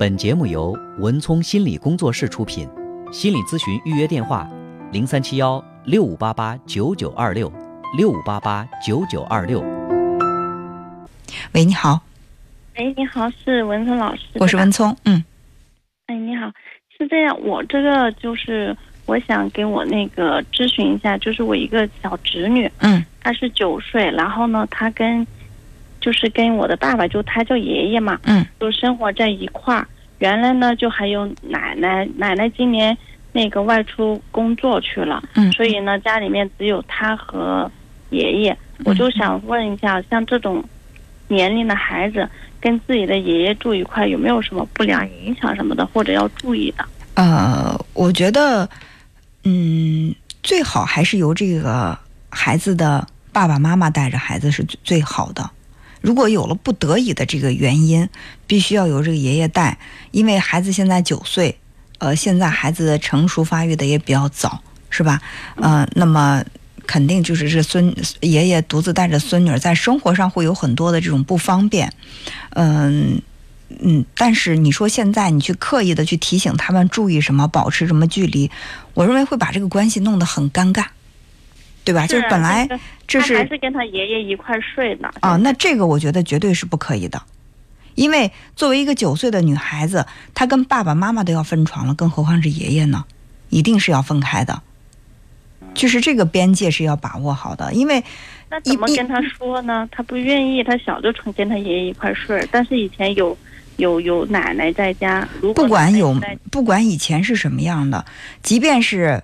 本节目由文聪心理工作室出品，心理咨询预约电话：零三七幺六五八八九九二六六五八八九九二六。喂，你好，哎，你好，是文聪老师。我是文聪，嗯，哎，你好，是这样，我这个就是我想给我那个咨询一下，就是我一个小侄女，嗯，她是九岁，然后呢，她跟就是跟我的爸爸，就他叫爷爷嘛，嗯，就生活在一块儿。原来呢，就还有奶奶，奶奶今年那个外出工作去了，嗯所以呢，家里面只有他和爷爷。我就想问一下，像这种年龄的孩子跟自己的爷爷住一块，有没有什么不良影响什么的，或者要注意的？呃，我觉得，嗯，最好还是由这个孩子的爸爸妈妈带着孩子是最最好的。如果有了不得已的这个原因，必须要由这个爷爷带，因为孩子现在九岁，呃，现在孩子的成熟发育的也比较早，是吧？呃，那么肯定就是这孙爷爷独自带着孙女，在生活上会有很多的这种不方便，嗯、嗯，但是你说现在你去刻意的去提醒他们注意什么，保持什么距离，我认为会把这个关系弄得很尴尬，对吧？就是啊本来这是他还是跟他爷爷一块睡呢。啊，那这个我觉得绝对是不可以的，因为作为一个九岁的女孩子，她跟爸爸妈妈都要分床了，更何况是爷爷呢？一定是要分开的，就是这个边界是要把握好的，因为那怎么跟他说呢？他不愿意，他小就成跟他爷爷一块睡，但是以前有有有奶奶在家，如果不管有不管以前是什么样的，即便是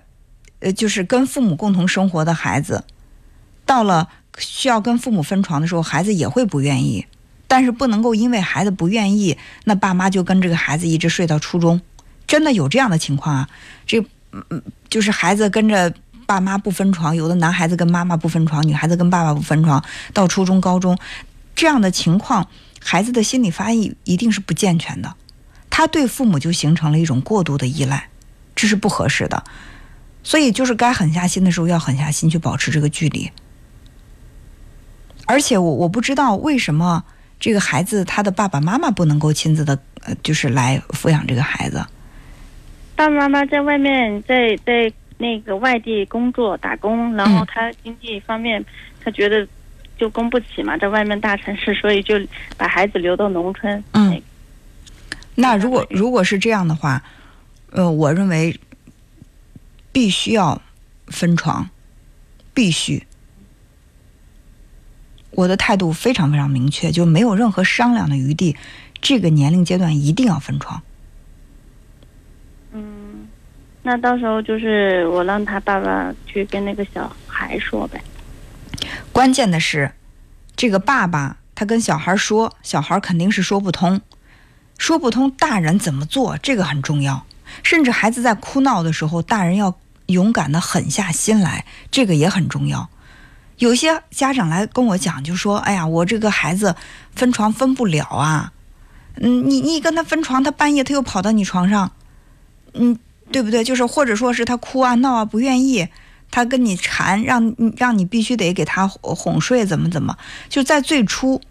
呃，就是跟父母共同生活的孩子，到了需要跟父母分床的时候，孩子也会不愿意。但是不能够因为孩子不愿意，那爸妈就跟这个孩子一直睡到初中，真的有这样的情况啊？这嗯，就是孩子跟着爸妈不分床，有的男孩子跟妈妈不分床，女孩子跟爸爸不分床，到初中、高中这样的情况，孩子的心理发育一定是不健全的。他对父母就形成了一种过度的依赖，这是不合适的。所以就是该狠下心的时候要狠下心去保持这个距离。而且我我不知道为什么这个孩子他的爸爸妈妈不能够亲自的呃，就是来抚养这个孩子。爸爸妈妈在外面在在那个外地工作打工，然后嗯他经济方面他觉得就供不起嘛，在外面大城市，所以就把孩子留到农村。嗯那那如果如果是这样的话，呃，我认为必须要分床，必须。我的态度非常非常明确，就没有任何商量的余地。这个年龄阶段一定要分床。嗯，那到时候就是我让他爸爸去跟那个小孩说呗。关键的是，这个爸爸他跟小孩说，小孩肯定是说不通，说不通，大人怎么做这个很重要。甚至孩子在哭闹的时候，大人要勇敢的狠下心来，这个也很重要。有些家长来跟我讲，就说：“哎呀，我这个孩子分床分不了啊，嗯，你你跟他分床，他半夜他又跑到你床上，嗯，对不对？就是或者说是他哭啊闹啊不愿意，他跟你缠，让你让你必须得给他哄睡，怎么怎么？就在最初，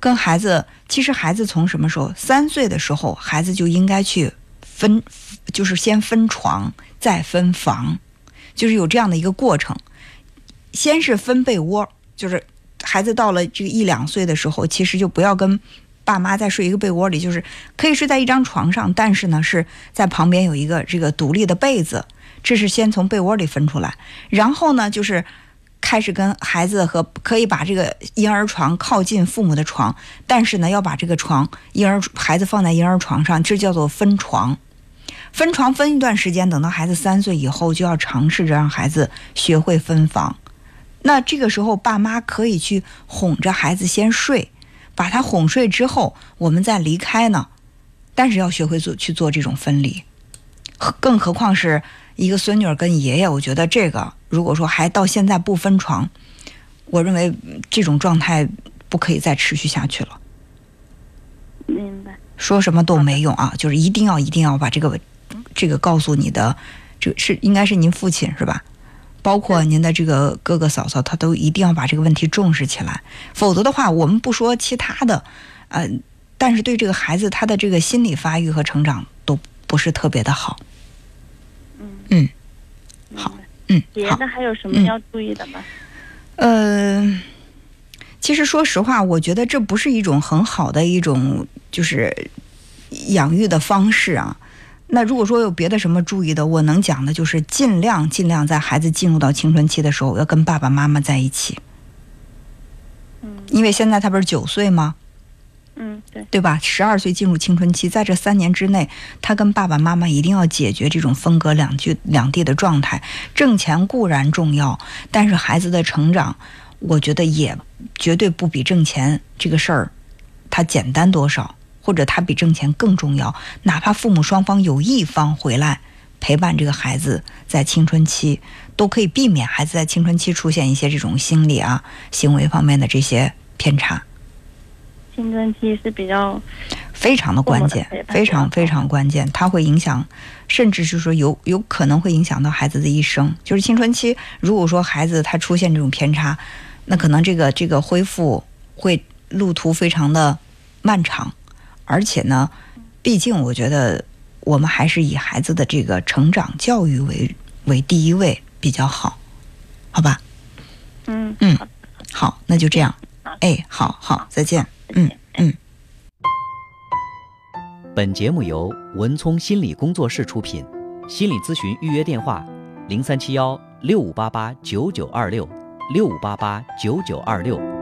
跟孩子，其实孩子从什么时候？三岁的时候，孩子就应该去分，就是先分床，再分房，就是有这样的一个过程。先是分被窝，就是孩子到了这个一两岁的时候，其实就不要跟爸妈再睡一个被窝里，就是可以睡在一张床上，但是呢是在旁边有一个这个独立的被子，这是先从被窝里分出来，然后呢就是开始跟孩子和可以把这个婴儿床靠近父母的床，但是呢要把这个床婴儿孩子放在婴儿床上，这叫做分床。分床分一段时间，等到孩子三岁以后，就要尝试着让孩子学会分房。那这个时候，爸妈可以去哄着孩子先睡，把他哄睡之后，我们再离开呢。但是要学会做去做这种分离，何更何况是一个孙女儿跟爷爷，我觉得这个如果说还到现在不分床，我认为嗯这种状态不可以再持续下去了。明白。说什么都没用啊，就是一定要一定要把这个这个告诉你的，这是应该是您父亲是吧？包括您的这个哥哥嫂嫂，他都一定要把这个问题重视起来，否则的话，我们不说其他的，呃，但是对这个孩子他的这个心理发育和成长都不是特别的好。嗯嗯，好嗯，好。别的还有什么嗯要注意的吗？呃，其实说实话，我觉得这不是一种很好的一种就是养育的方式啊。那如果说有别的什么注意的，我能讲的就是尽量尽量在孩子进入到青春期的时候，要跟爸爸妈妈在一起，嗯因为现在他不是九岁吗？嗯，对，对吧？十二岁进入青春期，在这三年之内，他跟爸爸妈妈一定要解决这种分隔两居两地的状态。挣钱固然重要，但是孩子的成长，我觉得也绝对不比挣钱这个事儿，它简单多少，或者他比挣钱更重要。哪怕父母双方有一方回来陪伴这个孩子在青春期，都可以避免孩子在青春期出现一些这种心理啊、行为方面的这些偏差。青春期是比较非常的关键非常非常关键，它会影响，甚至是说有有可能会影响到孩子的一生。就是青春期，如果说孩子他出现这种偏差，那可能这个这个恢复会路途非常的漫长，而且呢，毕竟我觉得我们还是以孩子的这个成长教育为为第一位比较好，好吧？嗯嗯好好，那就这样好，哎，好好，再见。再见嗯嗯。本节目由文聪心理工作室出品，心理咨询预约电话：零三七幺六五八八九九二六六五八八九九二六。